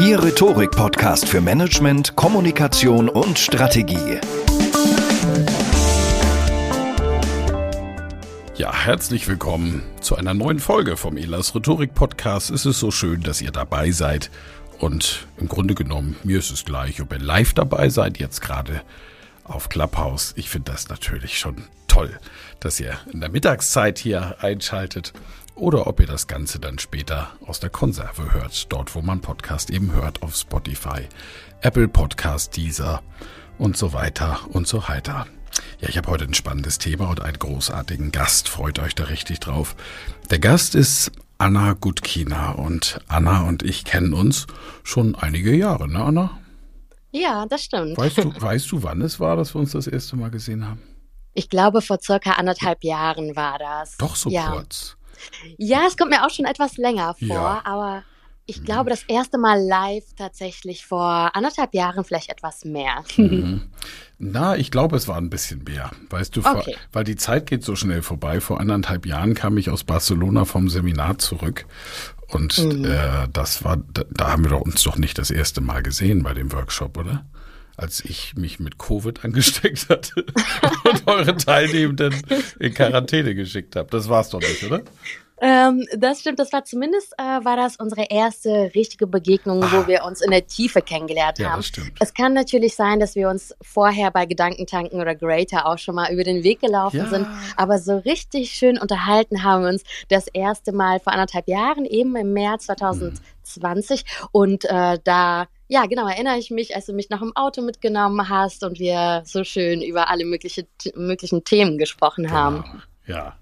Ihr Rhetorik-Podcast für Management, Kommunikation und Strategie. Ja, herzlich willkommen zu einer neuen Folge vom Elas Rhetorik Podcast. Es ist so schön, dass ihr dabei seid. Und im Grunde genommen, mir ist es gleich, ob ihr live dabei seid, jetzt gerade auf Clubhouse. Ich finde das natürlich schon toll, dass ihr in der Mittagszeit hier einschaltet oder ob ihr das Ganze dann später aus der Konserve hört, dort wo man Podcast eben hört, auf Spotify, Apple Podcast, Deezer und so weiter und so weiter. Ja, ich habe heute ein spannendes Thema und einen großartigen Gast. Freut euch da richtig drauf. Der Gast ist Anna Gutkina und Anna und ich kennen uns schon einige Jahre, ne Anna? Ja, das stimmt. Weißt du, weißt du, wann es war, dass wir uns das erste Mal gesehen haben? Ich glaube, vor circa anderthalb Jahren war das. Doch so ja. kurz. Ja, es kommt mir auch schon etwas länger vor, Ja. aber ich glaube, das erste Mal live tatsächlich vor anderthalb Jahren vielleicht etwas mehr. Mhm. Na, ich glaube, es war ein bisschen mehr. Weißt du, Okay. weil die Zeit geht so schnell vorbei. Vor anderthalb Jahren kam ich aus Barcelona vom Seminar zurück. Und Mhm. äh, das war, da, da haben wir doch uns doch nicht das erste Mal gesehen bei dem Workshop, oder? Als ich mich mit Covid angesteckt hatte und eure Teilnehmenden in Quarantäne geschickt habe. Das war's doch nicht, oder? ähm, das stimmt, das war zumindest, äh, war das unsere erste richtige Begegnung, Ah. wo wir uns in der Tiefe kennengelernt Ja, haben. das stimmt. Es kann natürlich sein, dass wir uns vorher bei Gedankentanken oder Greater auch schon mal über den Weg gelaufen Ja. sind, aber so richtig schön unterhalten haben wir uns das erste Mal vor anderthalb Jahren, eben im März 2020. Und äh, da, ja, genau, erinnere ich mich, als du mich noch im Auto mitgenommen hast und wir so schön über alle mögliche, möglichen Themen gesprochen haben. Genau. Ja.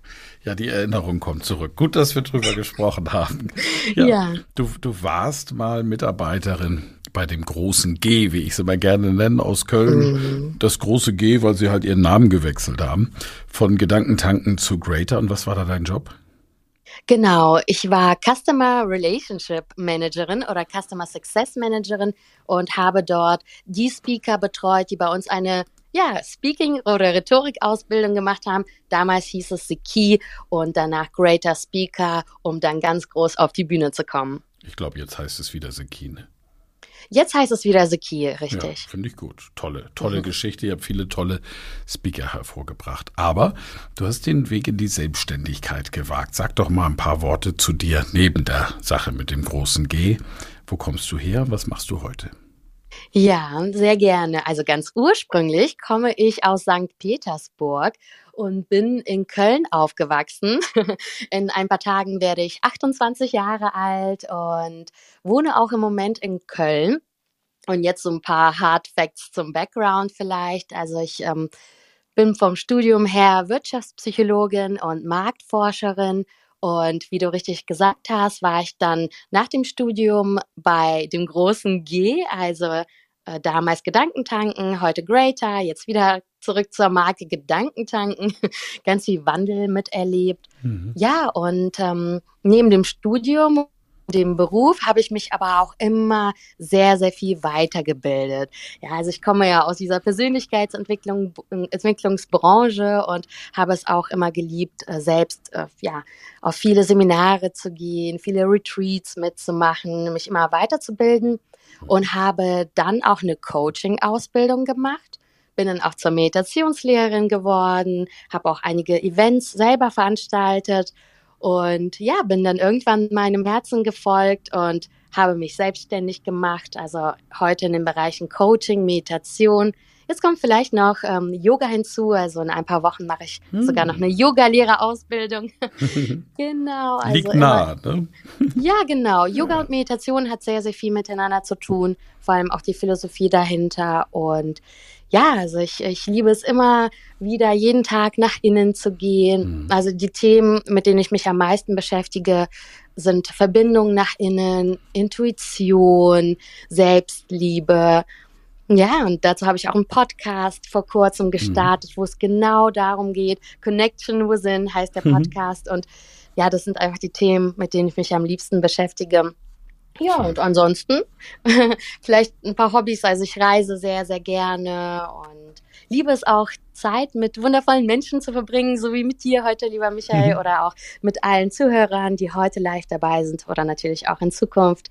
Ja, die Erinnerung kommt zurück. Gut, dass wir drüber gesprochen haben. Ja. Ja. Du, du warst mal Mitarbeiterin bei dem großen G, wie ich es immer gerne nenne, aus Köln. Das große G, weil sie halt ihren Namen gewechselt haben. Von Gedankentanken zu Greater. Und was war da dein Job? Genau, ich war Customer Relationship Managerin oder Customer Success Managerin und habe dort die Speaker betreut, die bei uns eine ja, Speaking- oder Rhetorikausbildung gemacht haben. Damals hieß es The Key und danach Greater Speaker, um dann ganz groß auf die Bühne zu kommen. Ich glaube, jetzt heißt es wieder Sekine. Jetzt heißt es wieder The Key, Ja, richtig. finde ich gut. Tolle, tolle Geschichte. Ihr habt viele tolle Speaker hervorgebracht. Aber du hast den Weg in die Selbstständigkeit gewagt. Sag doch mal ein paar Worte zu dir neben der Sache mit dem großen G. Wo kommst du her? Was machst du heute? Ja, sehr gerne. Also ganz ursprünglich komme ich aus St. Petersburg und bin in Köln aufgewachsen. In ein paar Tagen werde ich 28 Jahre alt und wohne auch im Moment in Köln. Und jetzt so ein paar Hard Facts zum Background vielleicht. Also ich ähm, bin vom Studium her Wirtschaftspsychologin und Marktforscherin. Und wie du richtig gesagt hast, war ich dann nach dem Studium bei dem großen G, also äh, damals Gedankentanken, heute Greater, jetzt wieder zurück zur Marke Gedankentanken, ganz viel Wandel miterlebt. Mhm. Ja, und ähm, neben dem Studium dem Beruf habe ich mich aber auch immer sehr, sehr viel weitergebildet. Ja, also ich komme ja aus dieser Persönlichkeitsentwicklung, Entwicklungsbranche und habe es auch immer geliebt, äh, selbst äh, ja auf viele Seminare zu gehen, viele Retreats mitzumachen, mich immer weiterzubilden und habe dann auch eine Coaching-Ausbildung gemacht bin dann auch zur Meditationslehrerin geworden, habe auch einige Events selber veranstaltet und ja, bin dann irgendwann meinem Herzen gefolgt und habe mich selbstständig gemacht. Also heute in den Bereichen Coaching, Meditation. Jetzt kommt vielleicht noch ähm, Yoga hinzu. Also in ein paar Wochen mache ich hm. sogar noch eine Yoga-Lehrerausbildung. genau. Also Liegt nah, ne? ja, genau. Yoga ja. und Meditation hat sehr, sehr viel miteinander zu tun. Vor allem auch die Philosophie dahinter. Und ja, also ich, ich liebe es immer wieder, jeden Tag nach innen zu gehen. Mhm. Also die Themen, mit denen ich mich am meisten beschäftige, sind Verbindung nach innen, Intuition, Selbstliebe. Ja, und dazu habe ich auch einen Podcast vor kurzem gestartet, mhm. wo es genau darum geht. Connection Within heißt der mhm. Podcast. Mhm. Und ja, das sind einfach die Themen, mit denen ich mich am liebsten beschäftige. Ja, und ansonsten vielleicht ein paar Hobbys. Also ich reise sehr, sehr gerne und liebe es auch, Zeit mit wundervollen Menschen zu verbringen, so wie mit dir heute, lieber Michael, mhm. oder auch mit allen Zuhörern, die heute live dabei sind oder natürlich auch in Zukunft.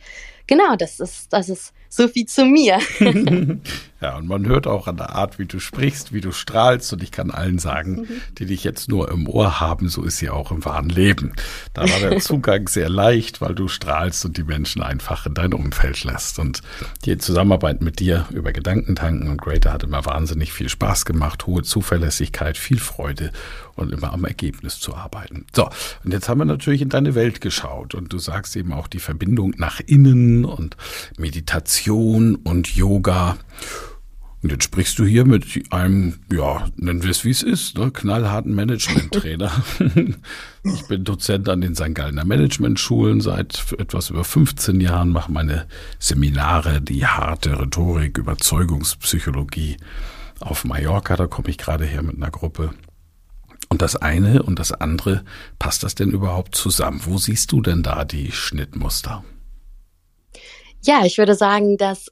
Genau, das ist, das ist so viel zu mir. ja, und man hört auch an der Art, wie du sprichst, wie du strahlst. Und ich kann allen sagen, mhm. die dich jetzt nur im Ohr haben, so ist sie auch im wahren Leben. Da war der Zugang sehr leicht, weil du strahlst und die Menschen einfach in dein Umfeld lässt. Und die Zusammenarbeit mit dir über Gedankentanken und Greater hat immer wahnsinnig viel Spaß gemacht, hohe Zuverlässigkeit, viel Freude und immer am Ergebnis zu arbeiten. So, und jetzt haben wir natürlich in deine Welt geschaut und du sagst eben auch die Verbindung nach innen und Meditation und Yoga. Und jetzt sprichst du hier mit einem, ja, nennen wir es wie es ist, ne, knallharten Management-Trainer. ich bin Dozent an den St. Gallner Management-Schulen seit etwas über 15 Jahren, mache meine Seminare, die harte Rhetorik, Überzeugungspsychologie auf Mallorca, da komme ich gerade her mit einer Gruppe. Und das eine und das andere, passt das denn überhaupt zusammen? Wo siehst du denn da die Schnittmuster? Ja, ich würde sagen, dass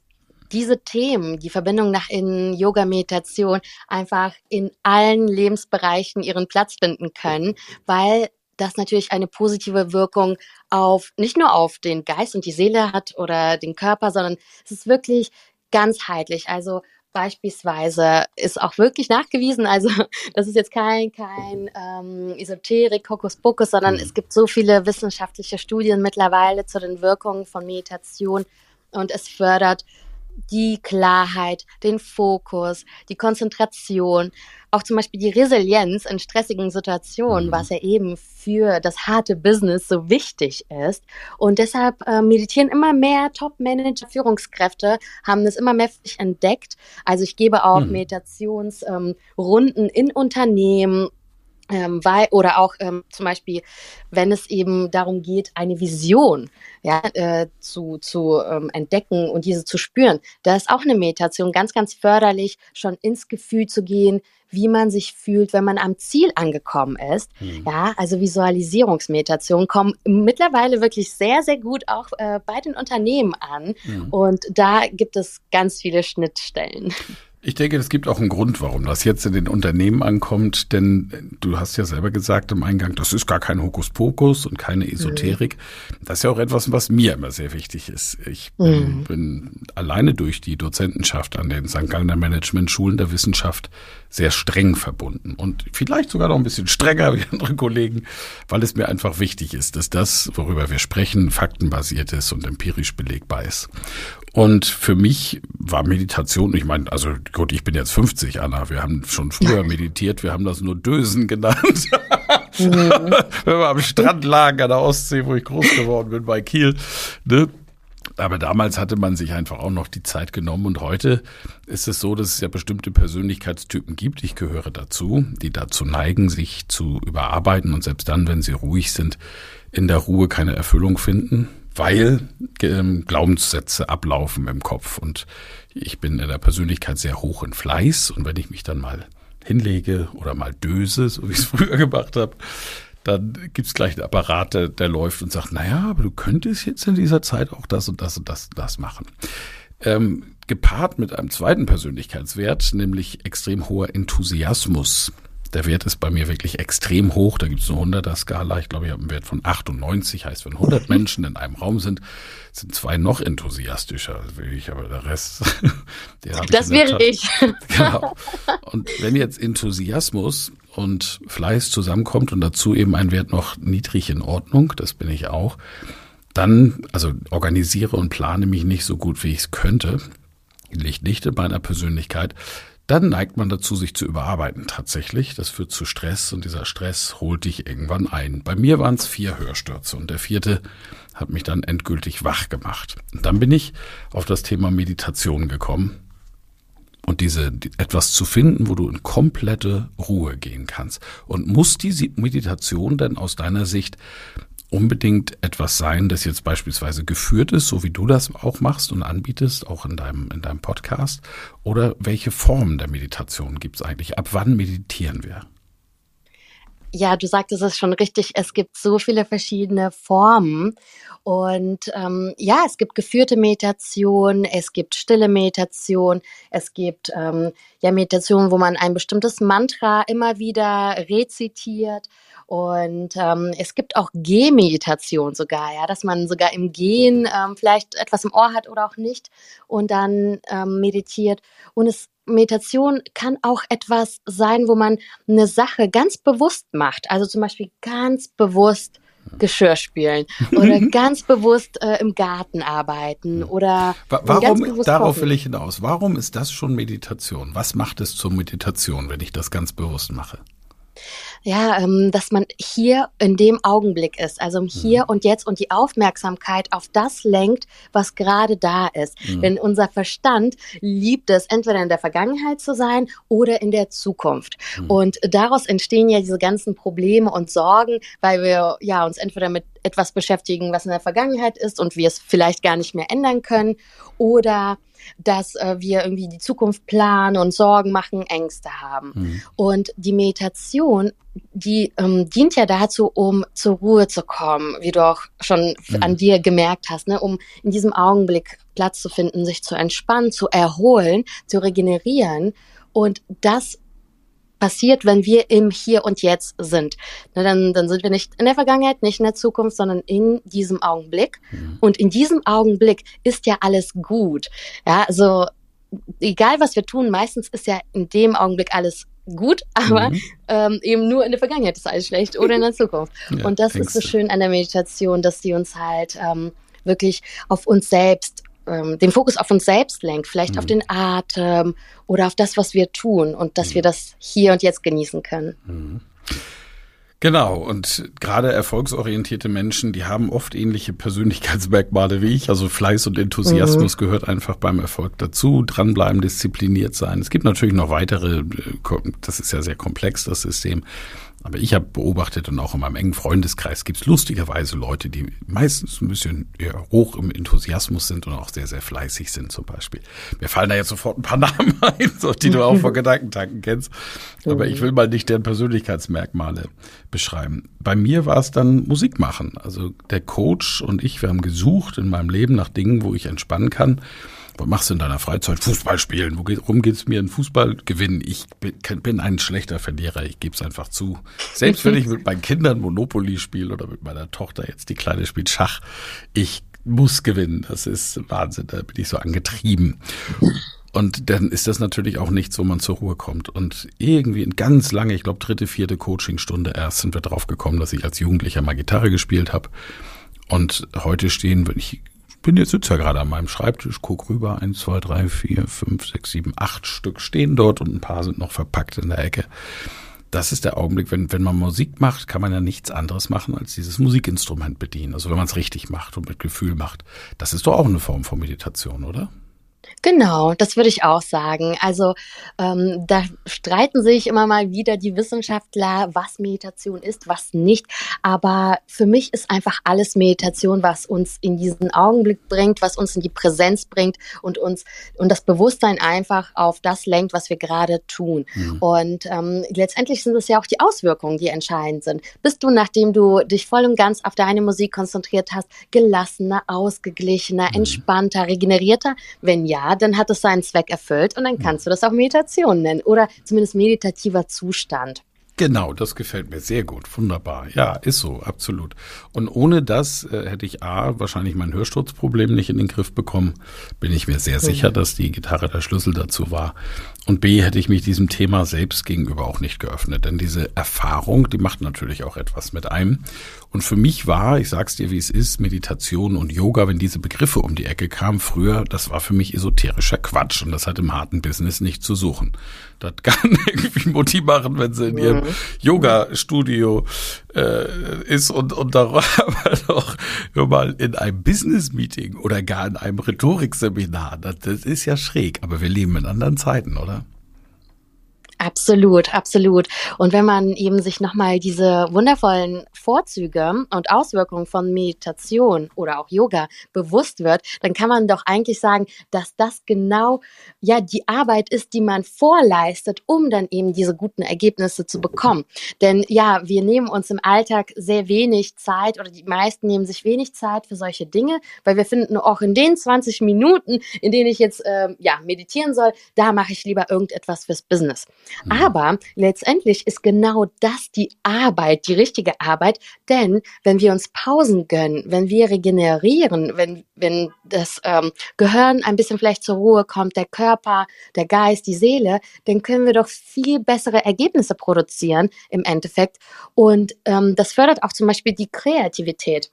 diese Themen, die Verbindung nach innen, Yoga, Meditation, einfach in allen Lebensbereichen ihren Platz finden können, weil das natürlich eine positive Wirkung auf, nicht nur auf den Geist und die Seele hat oder den Körper, sondern es ist wirklich ganzheitlich. Also beispielsweise ist auch wirklich nachgewiesen, also das ist jetzt kein, kein ähm, Esoterik, Hokuspokus, sondern mhm. es gibt so viele wissenschaftliche Studien mittlerweile zu den Wirkungen von Meditation und es fördert die Klarheit, den Fokus, die Konzentration, auch zum Beispiel die Resilienz in stressigen Situationen, mhm. was ja eben für das harte Business so wichtig ist. Und deshalb äh, meditieren immer mehr Top-Manager, Führungskräfte, haben das immer mehr für sich entdeckt. Also ich gebe auch mhm. Meditationsrunden ähm, in Unternehmen ähm, weil, oder auch ähm, zum Beispiel, wenn es eben darum geht, eine Vision ja, äh, zu, zu ähm, entdecken und diese zu spüren, da ist auch eine Meditation ganz, ganz förderlich, schon ins Gefühl zu gehen, wie man sich fühlt, wenn man am Ziel angekommen ist. Mhm. Ja, also Visualisierungsmeditationen kommen mittlerweile wirklich sehr, sehr gut auch äh, bei den Unternehmen an. Mhm. Und da gibt es ganz viele Schnittstellen. Ich denke, es gibt auch einen Grund, warum das jetzt in den Unternehmen ankommt, denn du hast ja selber gesagt im Eingang, das ist gar kein Hokuspokus und keine Esoterik. Mhm. Das ist ja auch etwas, was mir immer sehr wichtig ist. Ich mhm. bin alleine durch die Dozentenschaft an den St. Gallner Management Schulen der Wissenschaft sehr streng verbunden und vielleicht sogar noch ein bisschen strenger wie andere Kollegen, weil es mir einfach wichtig ist, dass das, worüber wir sprechen, faktenbasiert ist und empirisch belegbar ist. Und für mich war Meditation, ich meine, also gut, ich bin jetzt 50, Anna, wir haben schon früher meditiert, wir haben das nur Dösen genannt. Mhm. Wenn wir am Strand lagen an der Ostsee, wo ich groß geworden bin, bei Kiel. Ne? Aber damals hatte man sich einfach auch noch die Zeit genommen und heute ist es so, dass es ja bestimmte Persönlichkeitstypen gibt. Ich gehöre dazu, die dazu neigen, sich zu überarbeiten und selbst dann, wenn sie ruhig sind, in der Ruhe keine Erfüllung finden weil ähm, Glaubenssätze ablaufen im Kopf. Und ich bin in der Persönlichkeit sehr hoch in Fleiß. Und wenn ich mich dann mal hinlege oder mal döse, so wie ich es früher gemacht habe, dann gibt's gleich einen Apparat, der, der läuft und sagt, naja, aber du könntest jetzt in dieser Zeit auch das und das und das und das machen. Ähm, gepaart mit einem zweiten Persönlichkeitswert, nämlich extrem hoher Enthusiasmus. Der Wert ist bei mir wirklich extrem hoch. Da gibt es eine 100er-Skala. Ich glaube, ich habe einen Wert von 98. Heißt, wenn 100 Menschen in einem Raum sind, sind zwei noch enthusiastischer. Ich, aber der Rest, Das wäre ich. Genau. Und wenn jetzt Enthusiasmus und Fleiß zusammenkommt und dazu eben ein Wert noch niedrig in Ordnung, das bin ich auch, dann, also organisiere und plane mich nicht so gut, wie ich es könnte, liegt nicht in meiner Persönlichkeit, dann neigt man dazu, sich zu überarbeiten tatsächlich. Das führt zu Stress und dieser Stress holt dich irgendwann ein. Bei mir waren es vier Hörstürze und der vierte hat mich dann endgültig wach gemacht. Und dann bin ich auf das Thema Meditation gekommen und diese die, etwas zu finden, wo du in komplette Ruhe gehen kannst. Und muss diese Meditation denn aus deiner Sicht unbedingt etwas sein, das jetzt beispielsweise geführt ist, so wie du das auch machst und anbietest, auch in deinem, in deinem Podcast? Oder welche Formen der Meditation gibt es eigentlich? Ab wann meditieren wir? Ja, du sagtest es schon richtig. Es gibt so viele verschiedene Formen. Und ähm, ja, es gibt geführte Meditation, es gibt stille Meditation, es gibt ähm, ja Meditation, wo man ein bestimmtes Mantra immer wieder rezitiert. Und ähm, es gibt auch Gehmeditation sogar, ja, dass man sogar im Gehen ähm, vielleicht etwas im Ohr hat oder auch nicht und dann ähm, meditiert. Und es Meditation kann auch etwas sein, wo man eine Sache ganz bewusst macht. Also zum Beispiel ganz bewusst Geschirr spielen oder ganz bewusst äh, im Garten arbeiten oder warum darauf will ich hinaus. Warum ist das schon Meditation? Was macht es zur Meditation, wenn ich das ganz bewusst mache? Ja, ähm, dass man hier in dem Augenblick ist, also im Hier mhm. und Jetzt und die Aufmerksamkeit auf das lenkt, was gerade da ist. Mhm. Denn unser Verstand liebt es, entweder in der Vergangenheit zu sein oder in der Zukunft. Mhm. Und daraus entstehen ja diese ganzen Probleme und Sorgen, weil wir ja uns entweder mit etwas beschäftigen, was in der Vergangenheit ist und wir es vielleicht gar nicht mehr ändern können oder dass äh, wir irgendwie die Zukunft planen und Sorgen machen, Ängste haben. Mhm. Und die Meditation, die ähm, dient ja dazu, um zur Ruhe zu kommen, wie du auch schon mhm. an dir gemerkt hast, ne? um in diesem Augenblick Platz zu finden, sich zu entspannen, zu erholen, zu regenerieren. Und das passiert, wenn wir im Hier und Jetzt sind. Na, dann, dann sind wir nicht in der Vergangenheit, nicht in der Zukunft, sondern in diesem Augenblick. Mhm. Und in diesem Augenblick ist ja alles gut. Ja, also egal was wir tun, meistens ist ja in dem Augenblick alles gut, aber mhm. ähm, eben nur in der Vergangenheit ist alles schlecht oder in der Zukunft. Ja, und das ist so schön an der Meditation, dass sie uns halt ähm, wirklich auf uns selbst ähm, den Fokus auf uns selbst lenkt, vielleicht mhm. auf den Atem oder auf das, was wir tun und dass mhm. wir das hier und jetzt genießen können. Mhm. Genau, und gerade erfolgsorientierte Menschen, die haben oft ähnliche Persönlichkeitsmerkmale wie ich. Also Fleiß und Enthusiasmus mhm. gehört einfach beim Erfolg dazu. Dranbleiben, diszipliniert sein. Es gibt natürlich noch weitere, äh, das ist ja sehr komplex, das System. Aber ich habe beobachtet und auch in meinem engen Freundeskreis gibt es lustigerweise Leute, die meistens ein bisschen hoch im Enthusiasmus sind und auch sehr, sehr fleißig sind zum Beispiel. Mir fallen da jetzt sofort ein paar Namen ein, die du auch von Gedankentanken kennst. Aber ich will mal nicht deren Persönlichkeitsmerkmale beschreiben. Bei mir war es dann Musik machen. Also der Coach und ich, wir haben gesucht in meinem Leben nach Dingen, wo ich entspannen kann. Was machst du in deiner Freizeit? Fußball spielen. Worum geht es mir in Fußball gewinnen? Ich bin ein schlechter Verlierer, ich gebe es einfach zu. Selbst wenn ich mit meinen Kindern Monopoly spiele oder mit meiner Tochter jetzt die Kleine spielt Schach, ich muss gewinnen. Das ist Wahnsinn, da bin ich so angetrieben. Und dann ist das natürlich auch nichts, wo man zur Ruhe kommt. Und irgendwie in ganz lange, ich glaube dritte, vierte Coachingstunde erst sind wir drauf gekommen, dass ich als Jugendlicher mal Gitarre gespielt habe. Und heute stehen, ich bin jetzt sitze ja gerade an meinem Schreibtisch, guck rüber, eins, zwei, drei, vier, fünf, sechs, sieben, acht Stück stehen dort und ein paar sind noch verpackt in der Ecke. Das ist der Augenblick, wenn, wenn man Musik macht, kann man ja nichts anderes machen, als dieses Musikinstrument bedienen. Also wenn man es richtig macht und mit Gefühl macht. Das ist doch auch eine Form von Meditation, oder? Genau, das würde ich auch sagen. Also ähm, da streiten sich immer mal wieder die Wissenschaftler, was Meditation ist, was nicht. Aber für mich ist einfach alles Meditation, was uns in diesen Augenblick bringt, was uns in die Präsenz bringt und uns und das Bewusstsein einfach auf das lenkt, was wir gerade tun. Mhm. Und ähm, letztendlich sind es ja auch die Auswirkungen, die entscheidend sind. Bist du, nachdem du dich voll und ganz auf deine Musik konzentriert hast, gelassener, ausgeglichener, mhm. entspannter, regenerierter? Wenn ja, dann hat es seinen Zweck erfüllt und dann kannst du das auch Meditation nennen oder zumindest meditativer Zustand. Genau, das gefällt mir sehr gut. Wunderbar. Ja, ist so, absolut. Und ohne das äh, hätte ich A, wahrscheinlich mein Hörsturzproblem nicht in den Griff bekommen. Bin ich mir sehr sicher, dass die Gitarre der Schlüssel dazu war. Und B, hätte ich mich diesem Thema selbst gegenüber auch nicht geöffnet. Denn diese Erfahrung, die macht natürlich auch etwas mit einem. Und für mich war, ich sag's dir, wie es ist, Meditation und Yoga, wenn diese Begriffe um die Ecke kamen früher, das war für mich esoterischer Quatsch und das hat im harten Business nicht zu suchen. Das kann irgendwie Mutti machen, wenn sie in ihrem mhm. Yoga-Studio äh, ist und, und darüber noch hör mal in einem Business-Meeting oder gar in einem Rhetorikseminar. Das, das ist ja schräg, aber wir leben in anderen Zeiten, oder? Absolut, absolut. Und wenn man eben sich nochmal diese wundervollen Vorzüge und Auswirkungen von Meditation oder auch Yoga bewusst wird, dann kann man doch eigentlich sagen, dass das genau ja die Arbeit ist, die man vorleistet, um dann eben diese guten Ergebnisse zu bekommen. Denn ja, wir nehmen uns im Alltag sehr wenig Zeit oder die meisten nehmen sich wenig Zeit für solche Dinge, weil wir finden auch in den 20 Minuten, in denen ich jetzt äh, ja meditieren soll, da mache ich lieber irgendetwas fürs Business. Mhm. Aber letztendlich ist genau das die Arbeit, die richtige Arbeit, denn wenn wir uns Pausen gönnen, wenn wir regenerieren, wenn, wenn das ähm, Gehirn ein bisschen vielleicht zur Ruhe kommt, der Körper, der Geist, die Seele, dann können wir doch viel bessere Ergebnisse produzieren im Endeffekt. Und ähm, das fördert auch zum Beispiel die Kreativität.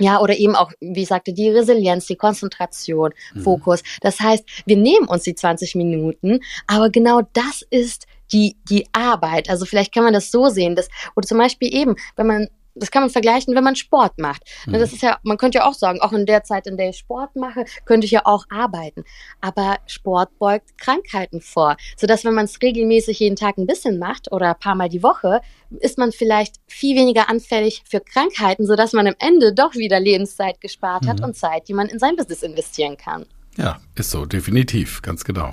Ja, oder eben auch, wie ich sagte, die Resilienz, die Konzentration, mhm. Fokus. Das heißt, wir nehmen uns die 20 Minuten, aber genau das ist die, die Arbeit. Also vielleicht kann man das so sehen, dass, oder zum Beispiel eben, wenn man das kann man vergleichen, wenn man Sport macht. Ne, mhm. Das ist ja, man könnte ja auch sagen, auch in der Zeit, in der ich Sport mache, könnte ich ja auch arbeiten. Aber Sport beugt Krankheiten vor, sodass wenn man es regelmäßig jeden Tag ein bisschen macht oder ein paar Mal die Woche, ist man vielleicht viel weniger anfällig für Krankheiten, sodass man am Ende doch wieder Lebenszeit gespart hat mhm. und Zeit, die man in sein Business investieren kann. Ja, ist so, definitiv, ganz genau.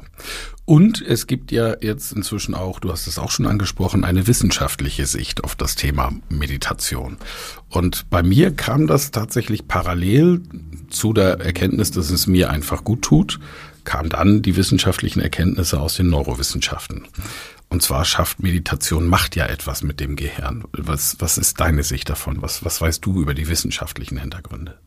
Und es gibt ja jetzt inzwischen auch, du hast es auch schon angesprochen, eine wissenschaftliche Sicht auf das Thema Meditation. Und bei mir kam das tatsächlich parallel zu der Erkenntnis, dass es mir einfach gut tut, kam dann die wissenschaftlichen Erkenntnisse aus den Neurowissenschaften. Und zwar schafft Meditation, macht ja etwas mit dem Gehirn. Was, was ist deine Sicht davon? Was, was weißt du über die wissenschaftlichen Hintergründe?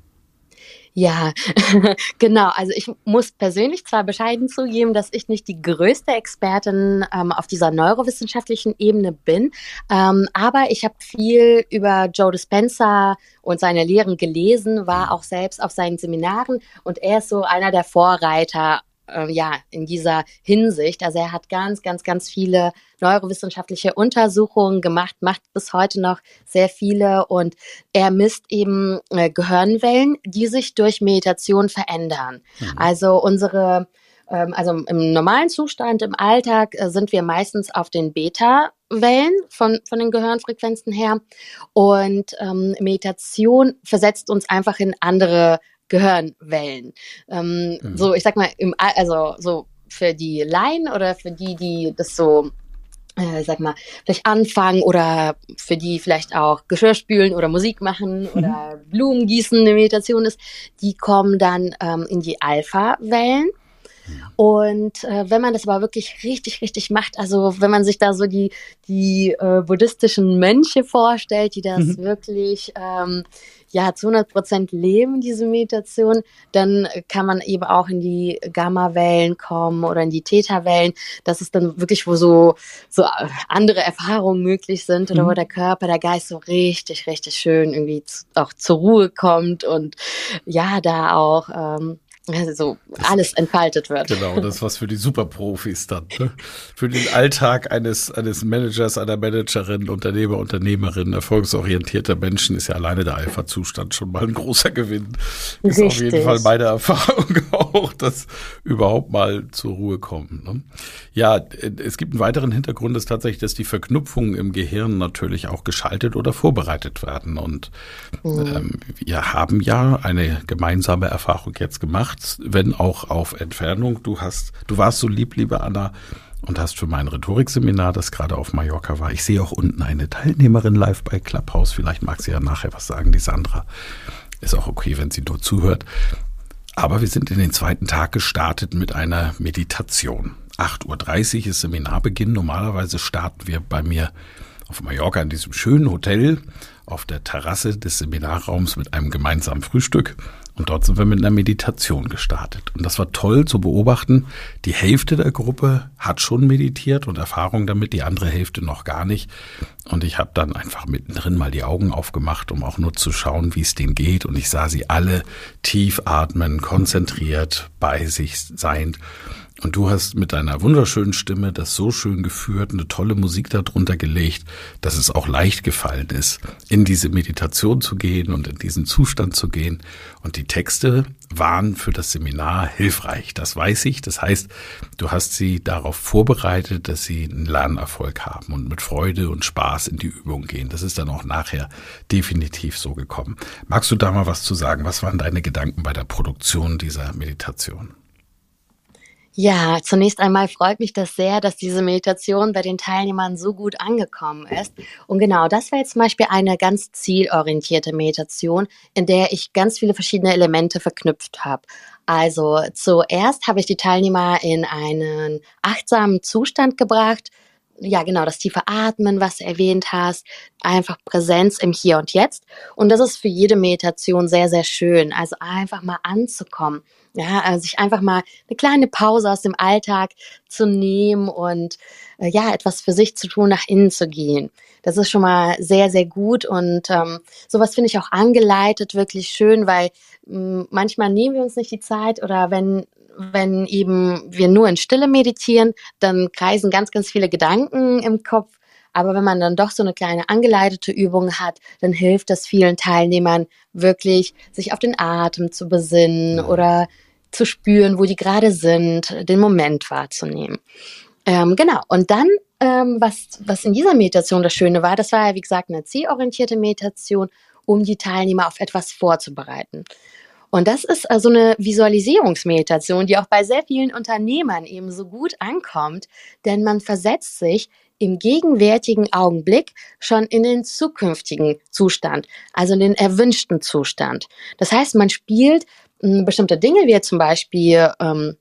Ja, genau. Also ich muss persönlich zwar bescheiden zugeben, dass ich nicht die größte Expertin ähm, auf dieser neurowissenschaftlichen Ebene bin, ähm, aber ich habe viel über Joe Dispenza und seine Lehren gelesen, war auch selbst auf seinen Seminaren und er ist so einer der Vorreiter äh, ja, in dieser Hinsicht. Also er hat ganz, ganz, ganz viele neurowissenschaftliche Untersuchungen gemacht, macht bis heute noch sehr viele und er misst eben äh, Gehirnwellen, die sich durch Meditation verändern. Mhm. Also unsere ähm, also im normalen Zustand, im Alltag äh, sind wir meistens auf den Beta-Wellen von, von den Gehirnfrequenzen her. Und ähm, Meditation versetzt uns einfach in andere Gehirnwellen. Ähm, mhm. So, ich sag mal, im, also so für die Laien oder für die, die das so äh, sag mal, vielleicht anfangen oder für die vielleicht auch Geschirr spülen oder Musik machen mhm. oder Blumen gießen eine Meditation ist, die kommen dann ähm, in die Alpha-Wellen. Und äh, wenn man das aber wirklich richtig, richtig macht, also wenn man sich da so die, die äh, buddhistischen Mönche vorstellt, die das mhm. wirklich ähm, ja zu 100 Prozent leben, diese Meditation, dann kann man eben auch in die Gamma-Wellen kommen oder in die Theta-Wellen. Das ist dann wirklich, wo so, so andere Erfahrungen möglich sind oder mhm. wo der Körper, der Geist so richtig, richtig schön irgendwie auch zur Ruhe kommt und ja, da auch ähm, also alles entfaltet wird. Genau, das was für die Superprofis dann. Ne? Für den Alltag eines, eines Managers, einer Managerin, Unternehmer, Unternehmerin, erfolgsorientierter Menschen ist ja alleine der Alpha-Zustand schon mal ein großer Gewinn. Ist Richtig. auf jeden Fall meine Erfahrung auch, dass überhaupt mal zur Ruhe kommen. Ne? Ja, es gibt einen weiteren Hintergrund, ist tatsächlich, dass die Verknüpfungen im Gehirn natürlich auch geschaltet oder vorbereitet werden. Und mhm. ähm, wir haben ja eine gemeinsame Erfahrung jetzt gemacht gemacht, wenn auch auf Entfernung. Du hast, du warst so lieb, liebe Anna, und hast für mein Rhetorikseminar, das gerade auf Mallorca war. Ich sehe auch unten eine Teilnehmerin live bei Clubhouse. Vielleicht mag sie ja nachher was sagen, die Sandra. Ist auch okay, wenn sie nur zuhört. Aber wir sind in den zweiten Tag gestartet mit einer Meditation. 8.30 Uhr ist Seminarbeginn. Normalerweise starten wir bei mir auf Mallorca in diesem schönen Hotel auf der Terrasse des Seminarraums mit einem gemeinsamen Frühstück. Und dort sind wir mit einer Meditation gestartet. Und das war toll zu beobachten. Die Hälfte der Gruppe hat schon meditiert und Erfahrung damit, die andere Hälfte noch gar nicht. Und ich habe dann einfach mittendrin mal die Augen aufgemacht, um auch nur zu schauen, wie es denen geht. Und ich sah sie alle tief atmen, konzentriert, bei sich seiend. Und du hast mit deiner wunderschönen Stimme das so schön geführt, eine tolle Musik darunter gelegt, dass es auch leicht gefallen ist, in diese Meditation zu gehen und in diesen Zustand zu gehen. Und die Texte waren für das Seminar hilfreich. Das weiß ich. Das heißt, du hast sie darauf vorbereitet, dass sie einen Lernerfolg haben und mit Freude und Spaß in die Übung gehen. Das ist dann auch nachher definitiv so gekommen. Magst du da mal was zu sagen? Was waren deine Gedanken bei der Produktion dieser Meditation? Ja, zunächst einmal freut mich das sehr, dass diese Meditation bei den Teilnehmern so gut angekommen ist. Und genau, das war jetzt zum Beispiel eine ganz zielorientierte Meditation, in der ich ganz viele verschiedene Elemente verknüpft habe. Also zuerst habe ich die Teilnehmer in einen achtsamen Zustand gebracht. Ja, genau, das tiefe Atmen, was du erwähnt hast, einfach Präsenz im Hier und Jetzt. Und das ist für jede Meditation sehr, sehr schön. Also einfach mal anzukommen ja, also sich einfach mal eine kleine Pause aus dem Alltag zu nehmen und äh, ja, etwas für sich zu tun, nach innen zu gehen. Das ist schon mal sehr, sehr gut und ähm, sowas finde ich auch angeleitet wirklich schön, weil mh, hm, manchmal nehmen wir uns nicht die Zeit oder wenn wenn eben wir nur in Stille meditieren, dann kreisen ganz, ganz viele Gedanken im Kopf. Aber wenn man dann doch so eine kleine angeleitete Übung hat, dann hilft das vielen Teilnehmern wirklich, sich auf den Atem zu besinnen oder zu spüren, wo die gerade sind, den Moment wahrzunehmen. Ähm, genau. Und dann, ähm, was, was in dieser Meditation das Schöne war, das war ja, wie gesagt, eine zielorientierte Meditation, um die Teilnehmer auf etwas vorzubereiten. Und das ist also eine Visualisierungsmeditation, die auch bei sehr vielen Unternehmern eben so gut ankommt, denn man versetzt sich im gegenwärtigen Augenblick schon in den zukünftigen Zustand, also in den erwünschten Zustand. Das heißt, man spielt bestimmte Dinge, wie zum Beispiel ähm,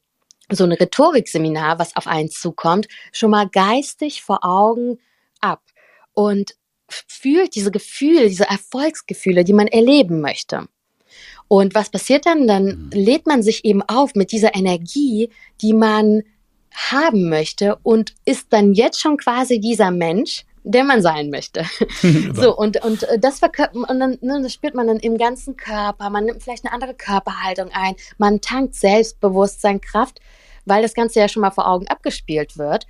so ein Rhetorikseminar, was auf einen zukommt, schon mal geistig vor Augen ab und fühlt diese Gefühle, diese Erfolgsgefühle, die man erleben möchte. Und was passiert dann? Dann mhm. lädt man sich eben auf mit dieser Energie, die man haben möchte und ist dann jetzt schon quasi dieser Mensch, der man sein möchte. so, und, und äh, das und dann, ne, das spürt man dann im ganzen Körper, man nimmt vielleicht eine andere Körperhaltung ein, man tankt Selbstbewusstsein, Kraft, weil das Ganze ja schon mal vor Augen abgespielt wird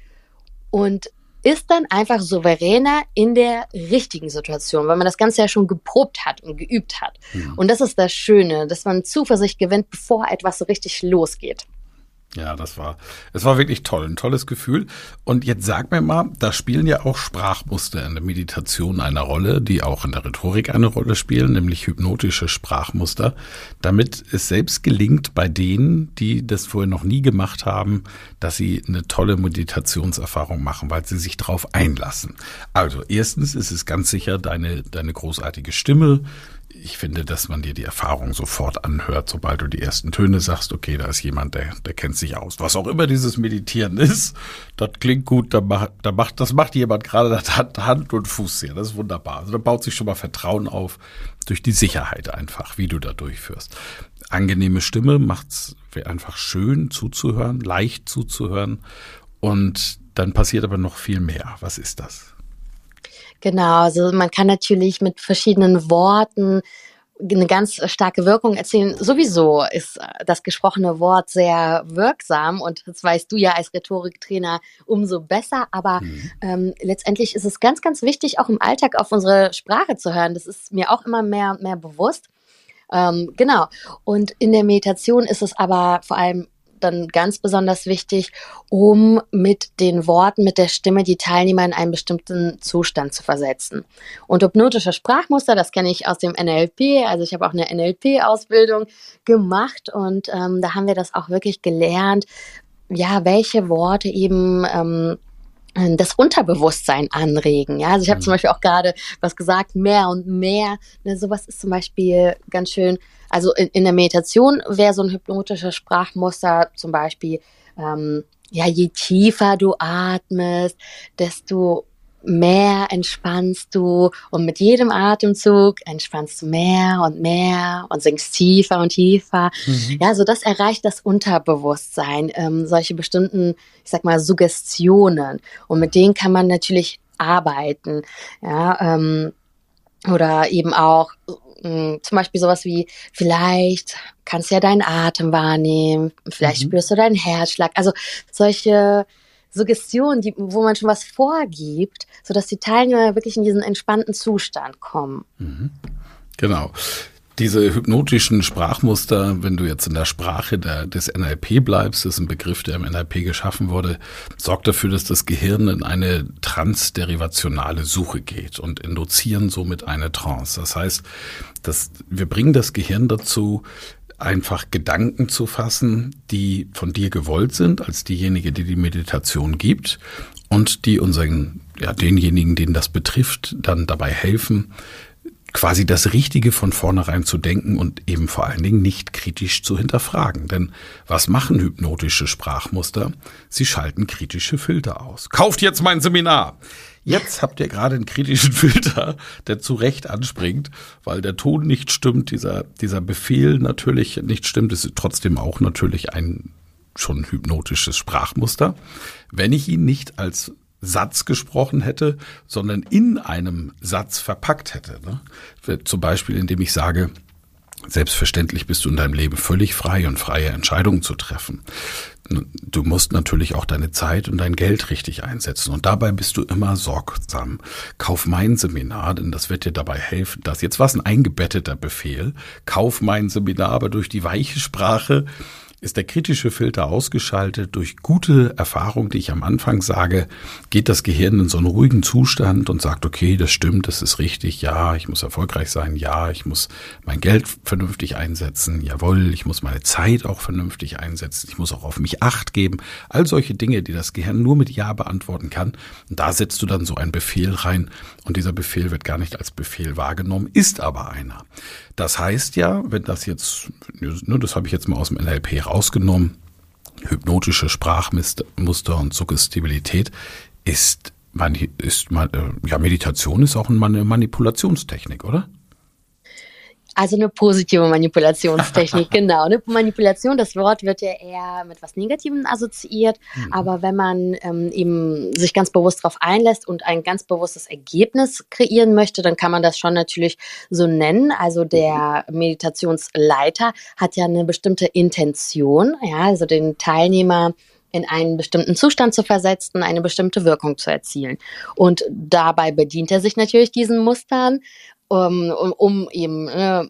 und ist dann einfach souveräner in der richtigen Situation, weil man das Ganze ja schon geprobt hat und geübt hat. Mhm. Und das ist das Schöne, dass man Zuversicht gewinnt, bevor etwas so richtig losgeht. Ja, das war, es war wirklich toll, ein tolles Gefühl. Und jetzt sag mir mal, da spielen ja auch Sprachmuster in der Meditation eine Rolle, die auch in der Rhetorik eine Rolle spielen, nämlich hypnotische Sprachmuster, damit es selbst gelingt bei denen, die das vorher noch nie gemacht haben, dass sie eine tolle Meditationserfahrung machen, weil sie sich darauf einlassen. Also erstens ist es ganz sicher deine, deine großartige Stimme, ich finde, dass man dir die Erfahrung sofort anhört, sobald du die ersten Töne sagst, okay, da ist jemand, der, der kennt sich aus. Was auch immer dieses Meditieren ist, das klingt gut, da macht, da macht, das macht jemand gerade, das hat Hand und Fuß hier. Das ist wunderbar. Also da baut sich schon mal Vertrauen auf durch die Sicherheit einfach, wie du da durchführst. Angenehme Stimme macht's einfach schön zuzuhören, leicht zuzuhören. Und dann passiert aber noch viel mehr. Was ist das? Genau, also man kann natürlich mit verschiedenen Worten eine ganz starke Wirkung erzielen. Sowieso ist das gesprochene Wort sehr wirksam und das weißt du ja als Rhetoriktrainer umso besser. Aber mhm. ähm, letztendlich ist es ganz, ganz wichtig, auch im Alltag auf unsere Sprache zu hören. Das ist mir auch immer mehr und mehr bewusst. Ähm, genau. Und in der Meditation ist es aber vor allem dann ganz besonders wichtig, um mit den Worten, mit der Stimme die Teilnehmer in einen bestimmten Zustand zu versetzen. Und hypnotische Sprachmuster, das kenne ich aus dem NLP, also ich habe auch eine NLP-Ausbildung gemacht und ähm, da haben wir das auch wirklich gelernt, ja, welche Worte eben ähm, das Unterbewusstsein anregen. Ja, also ich habe mhm. zum Beispiel auch gerade was gesagt, mehr und mehr. Ne, sowas ist zum Beispiel ganz schön. Also in, in der Meditation wäre so ein hypnotischer Sprachmuster zum Beispiel, ähm, ja, je tiefer du atmest, desto mehr entspannst du und mit jedem Atemzug entspannst du mehr und mehr und sinkst tiefer und tiefer. Mhm. Ja, so das erreicht das Unterbewusstsein, ähm, solche bestimmten, ich sag mal, Suggestionen und mit denen kann man natürlich arbeiten. Ja, ähm, oder eben auch mh, zum Beispiel sowas wie, vielleicht kannst du ja deinen Atem wahrnehmen, vielleicht mhm. spürst du deinen Herzschlag. Also solche Suggestionen, die, wo man schon was vorgibt, sodass die Teilnehmer wirklich in diesen entspannten Zustand kommen. Mhm. Genau. Diese hypnotischen Sprachmuster, wenn du jetzt in der Sprache der, des NLP bleibst, ist ein Begriff, der im NLP geschaffen wurde, sorgt dafür, dass das Gehirn in eine transderivationale Suche geht und induzieren somit eine Trance. Das heißt, dass wir bringen das Gehirn dazu, einfach Gedanken zu fassen, die von dir gewollt sind, als diejenige, die die Meditation gibt und die unseren, ja, denjenigen, denen das betrifft, dann dabei helfen, quasi das Richtige von vornherein zu denken und eben vor allen Dingen nicht kritisch zu hinterfragen. Denn was machen hypnotische Sprachmuster? Sie schalten kritische Filter aus. Kauft jetzt mein Seminar! Jetzt habt ihr gerade einen kritischen Filter, der zu Recht anspringt, weil der Ton nicht stimmt, dieser, dieser Befehl natürlich nicht stimmt, ist trotzdem auch natürlich ein schon hypnotisches Sprachmuster. Wenn ich ihn nicht als Satz gesprochen hätte, sondern in einem Satz verpackt hätte. Ne? Zum Beispiel, indem ich sage, selbstverständlich bist du in deinem Leben völlig frei und freie Entscheidungen zu treffen du musst natürlich auch deine Zeit und dein Geld richtig einsetzen. Und dabei bist du immer sorgsam. Kauf mein Seminar, denn das wird dir dabei helfen. Das jetzt war es ein eingebetteter Befehl. Kauf mein Seminar, aber durch die weiche Sprache ist der kritische Filter ausgeschaltet. Durch gute Erfahrung, die ich am Anfang sage, geht das Gehirn in so einen ruhigen Zustand und sagt, okay, das stimmt, das ist richtig, ja, ich muss erfolgreich sein, ja, ich muss mein Geld vernünftig einsetzen, jawohl, ich muss meine Zeit auch vernünftig einsetzen, ich muss auch auf mich acht geben. All solche Dinge, die das Gehirn nur mit Ja beantworten kann. Und da setzt du dann so einen Befehl rein und dieser Befehl wird gar nicht als Befehl wahrgenommen, ist aber einer. Das heißt ja, wenn das jetzt, ne, das habe ich jetzt mal aus dem NLP rausgenommen, hypnotische Sprachmuster und Suggestibilität ist, ist äh, ja, Meditation ist auch eine Manipulationstechnik, oder? Also eine positive Manipulationstechnik, genau. Eine Manipulation, das Wort wird ja eher mit was Negativem assoziiert, mhm. aber wenn man ähm, eben sich ganz bewusst darauf einlässt und ein ganz bewusstes Ergebnis kreieren möchte, dann kann man das schon natürlich so nennen. Also der Meditationsleiter hat ja eine bestimmte Intention, ja, also den Teilnehmer in einen bestimmten Zustand zu versetzen, eine bestimmte Wirkung zu erzielen. Und dabei bedient er sich natürlich diesen Mustern um, um, um eben äh,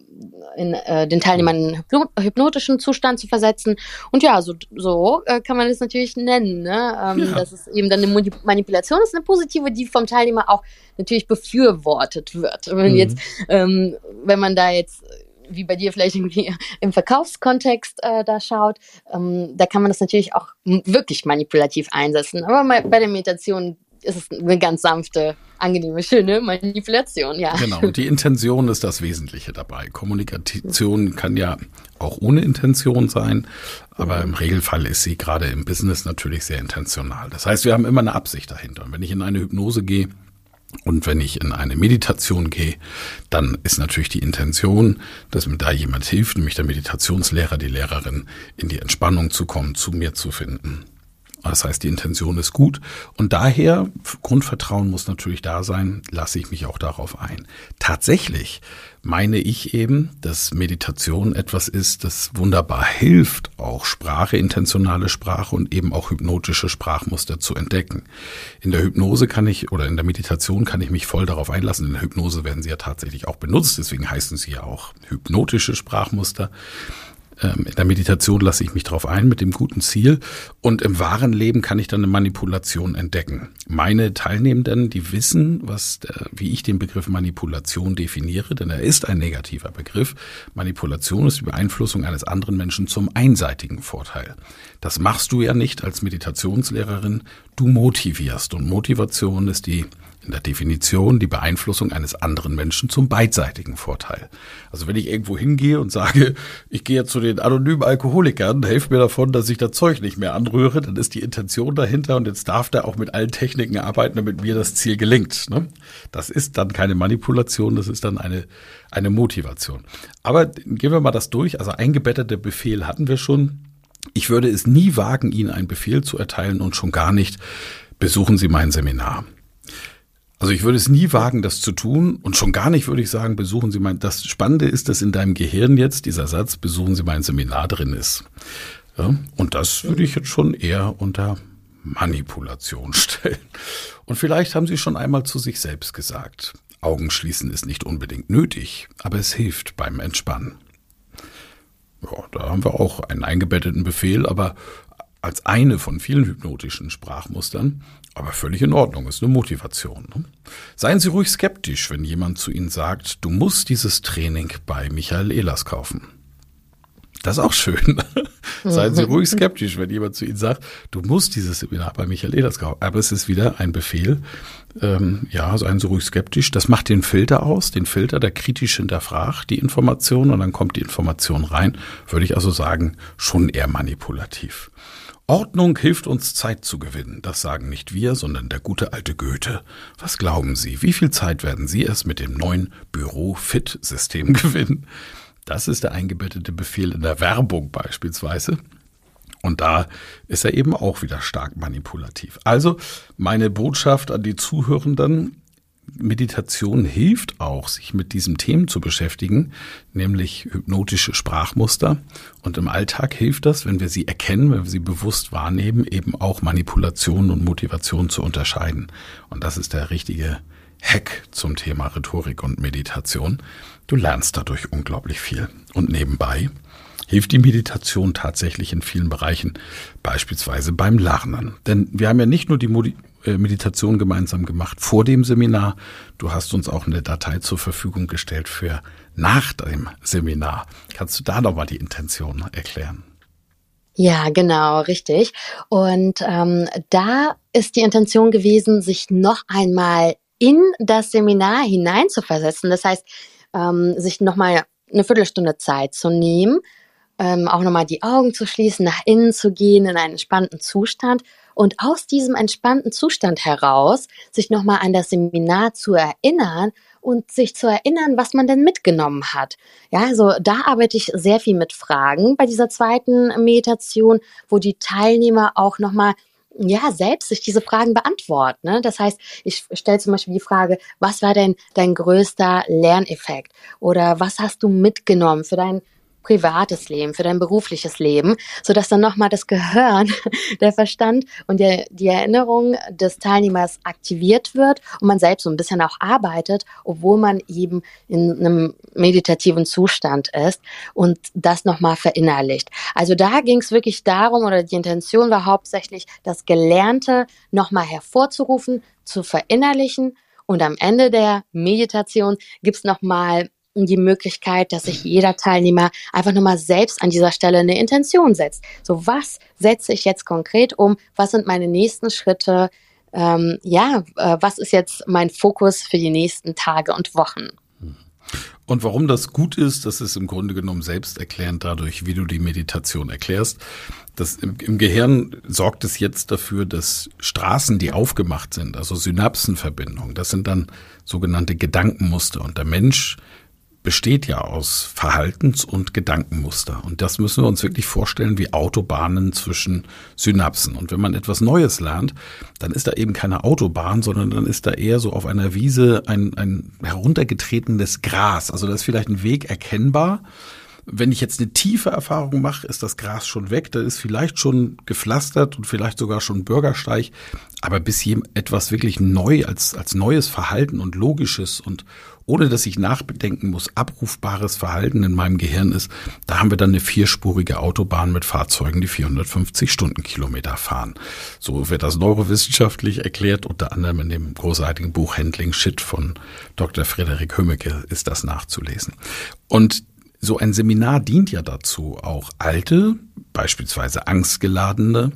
in äh, den Teilnehmern in hypnotischen Zustand zu versetzen. Und ja, so, so äh, kann man es natürlich nennen. Ne? Ähm, ja. Das ist eben dann eine Manipulation, ist eine positive, die vom Teilnehmer auch natürlich befürwortet wird. Wenn, mhm. jetzt, ähm, wenn man da jetzt wie bei dir vielleicht irgendwie im Verkaufskontext äh, da schaut, ähm, da kann man das natürlich auch wirklich manipulativ einsetzen. Aber bei der Meditation ist es eine ganz sanfte, angenehme, schöne Manipulation, ja. Genau, die Intention ist das Wesentliche dabei. Kommunikation kann ja auch ohne Intention sein, aber im Regelfall ist sie gerade im Business natürlich sehr intentional. Das heißt, wir haben immer eine Absicht dahinter. Und wenn ich in eine Hypnose gehe, und wenn ich in eine Meditation gehe, dann ist natürlich die Intention, dass mir da jemand hilft, nämlich der Meditationslehrer, die Lehrerin, in die Entspannung zu kommen, zu mir zu finden Das heißt, die Intention ist gut. Und daher, Grundvertrauen muss natürlich da sein, lasse ich mich auch darauf ein. Tatsächlich meine ich eben, dass Meditation etwas ist, das wunderbar hilft, auch Sprache, intentionale Sprache und eben auch hypnotische Sprachmuster zu entdecken. In der Hypnose kann ich oder in der Meditation kann ich mich voll darauf einlassen. In der Hypnose werden sie ja tatsächlich auch benutzt, deswegen heißen sie ja auch hypnotische Sprachmuster. Ähm, in der Meditation lasse ich mich darauf ein mit dem guten Ziel und im wahren Leben kann ich dann eine Manipulation entdecken. Meine Teilnehmenden, die wissen, was, wie ich den Begriff Manipulation definiere, denn er ist ein negativer Begriff. Manipulation ist die Beeinflussung eines anderen Menschen zum einseitigen Vorteil. Das machst du ja nicht als Meditationslehrerin. Du motivierst und Motivation ist die in der Definition die Beeinflussung eines anderen Menschen zum beidseitigen Vorteil. Also wenn ich irgendwo hingehe und sage, ich gehe zu den anonymen Alkoholikern, helft mir davon, dass ich das Zeug nicht mehr anrühre, dann ist die Intention dahinter und jetzt darf der auch mit allen Techniken arbeiten, damit mir das Ziel gelingt. Ne? Das ist dann keine Manipulation, das ist dann eine, eine Motivation. Aber gehen wir mal das durch. Also eingebettete Befehl hatten wir schon. Ich würde es nie wagen, Ihnen einen Befehl zu erteilen und schon gar nicht besuchen Sie mein Seminar. Also ich würde es nie wagen, das zu tun und schon gar nicht würde ich sagen, besuchen Sie mein, das Spannende ist, dass in deinem Gehirn jetzt dieser Satz, besuchen Sie mein Seminar drin ist. Ja, und das würde ich jetzt schon eher unter Manipulation stellen. Und vielleicht haben Sie schon einmal zu sich selbst gesagt, Augen schließen ist nicht unbedingt nötig, aber es hilft beim Entspannen. Ja, da haben wir auch einen eingebetteten Befehl, aber als eine von vielen hypnotischen Sprachmustern, aber völlig in Ordnung, ist eine Motivation. Ne? Seien Sie ruhig skeptisch, wenn jemand zu Ihnen sagt, du musst dieses Training bei Michael Ehlers kaufen. Das ist auch schön. Seien Sie ruhig skeptisch, wenn jemand zu Ihnen sagt, du musst dieses Seminar bei Michael Ehlers kaufen. Aber es ist wieder ein Befehl. Ähm, ja, seien Sie ruhig skeptisch. Das macht den Filter aus, den Filter, der kritisch hinterfragt die Information und dann kommt die Information rein. Würde ich also sagen, schon eher manipulativ. Ordnung hilft uns Zeit zu gewinnen. Das sagen nicht wir, sondern der gute alte Goethe. Was glauben Sie, wie viel Zeit werden Sie es mit dem neuen Büro-Fit-System gewinnen? Das ist der eingebettete Befehl in der Werbung beispielsweise. Und da ist er eben auch wieder stark manipulativ. Also meine Botschaft an die Zuhörenden, Meditation hilft auch, sich mit diesem Themen zu beschäftigen, nämlich hypnotische Sprachmuster. Und im Alltag hilft das, wenn wir sie erkennen, wenn wir sie bewusst wahrnehmen, eben auch Manipulation und Motivation zu unterscheiden. Und das ist der richtige Hack zum Thema Rhetorik und Meditation. Du lernst dadurch unglaublich viel. Und nebenbei hilft die Meditation tatsächlich in vielen Bereichen, beispielsweise beim Lernen. Denn wir haben ja nicht nur die Meditation gemeinsam gemacht vor dem Seminar. Du hast uns auch eine Datei zur Verfügung gestellt für nach dem Seminar. Kannst du da nochmal die Intention erklären? Ja, genau, richtig. Und ähm, da ist die Intention gewesen, sich noch einmal in das Seminar hineinzuversetzen. Das heißt, ähm, sich nochmal eine Viertelstunde Zeit zu nehmen, ähm, auch nochmal die Augen zu schließen, nach innen zu gehen in einen entspannten Zustand und aus diesem entspannten Zustand heraus sich nochmal an das Seminar zu erinnern und sich zu erinnern, was man denn mitgenommen hat. Ja, also da arbeite ich sehr viel mit Fragen bei dieser zweiten Meditation, wo die Teilnehmer auch nochmal ja, selbst sich diese Fragen beantworten. Ne? Das heißt, ich stelle zum Beispiel die Frage, was war denn dein größter Lerneffekt? Oder was hast du mitgenommen für dein privates Leben, für dein berufliches Leben, sodass dann nochmal das Gehirn, der Verstand und der, die Erinnerung des Teilnehmers aktiviert wird und man selbst so ein bisschen auch arbeitet, obwohl man eben in einem meditativen Zustand ist und das nochmal verinnerlicht. Also da ging es wirklich darum, oder die Intention war hauptsächlich, das Gelernte nochmal hervorzurufen, zu verinnerlichen und am Ende der Meditation gibt's nochmal die Möglichkeit, dass sich jeder Teilnehmer einfach nochmal selbst an dieser Stelle eine Intention setzt. So, was setze ich jetzt konkret um? Was sind meine nächsten Schritte? Ähm, ja, äh, was ist jetzt mein Fokus für die nächsten Tage und Wochen? Und warum das gut ist, das ist im Grunde genommen selbsterklärend dadurch, wie du die Meditation erklärst. Das im, im Gehirn sorgt es jetzt dafür, dass Straßen, die aufgemacht sind, also Synapsenverbindungen, das sind dann sogenannte Gedankenmuster. Und der Mensch besteht ja aus Verhaltens- und Gedankenmuster. Und das müssen wir uns wirklich vorstellen wie Autobahnen zwischen Synapsen. Und wenn man etwas Neues lernt, dann ist da eben keine Autobahn, sondern dann ist da eher so auf einer Wiese ein, ein heruntergetretenes Gras. Also da ist vielleicht ein Weg erkennbar, wenn ich jetzt eine tiefe Erfahrung mache, ist das Gras schon weg, da ist vielleicht schon gepflastert und vielleicht sogar schon Bürgersteig. Aber bis hier etwas wirklich neu als, als neues Verhalten und logisches und ohne dass ich nachbedenken muss, abrufbares Verhalten in meinem Gehirn ist, da haben wir dann eine vierspurige Autobahn mit Fahrzeugen, die 450 Stundenkilometer fahren. So wird das neurowissenschaftlich erklärt, unter anderem in dem großartigen Buch Handling Shit von Dr. Frederik Hömmecke ist das nachzulesen. Und so ein Seminar dient ja dazu, auch alte, beispielsweise angstgeladene,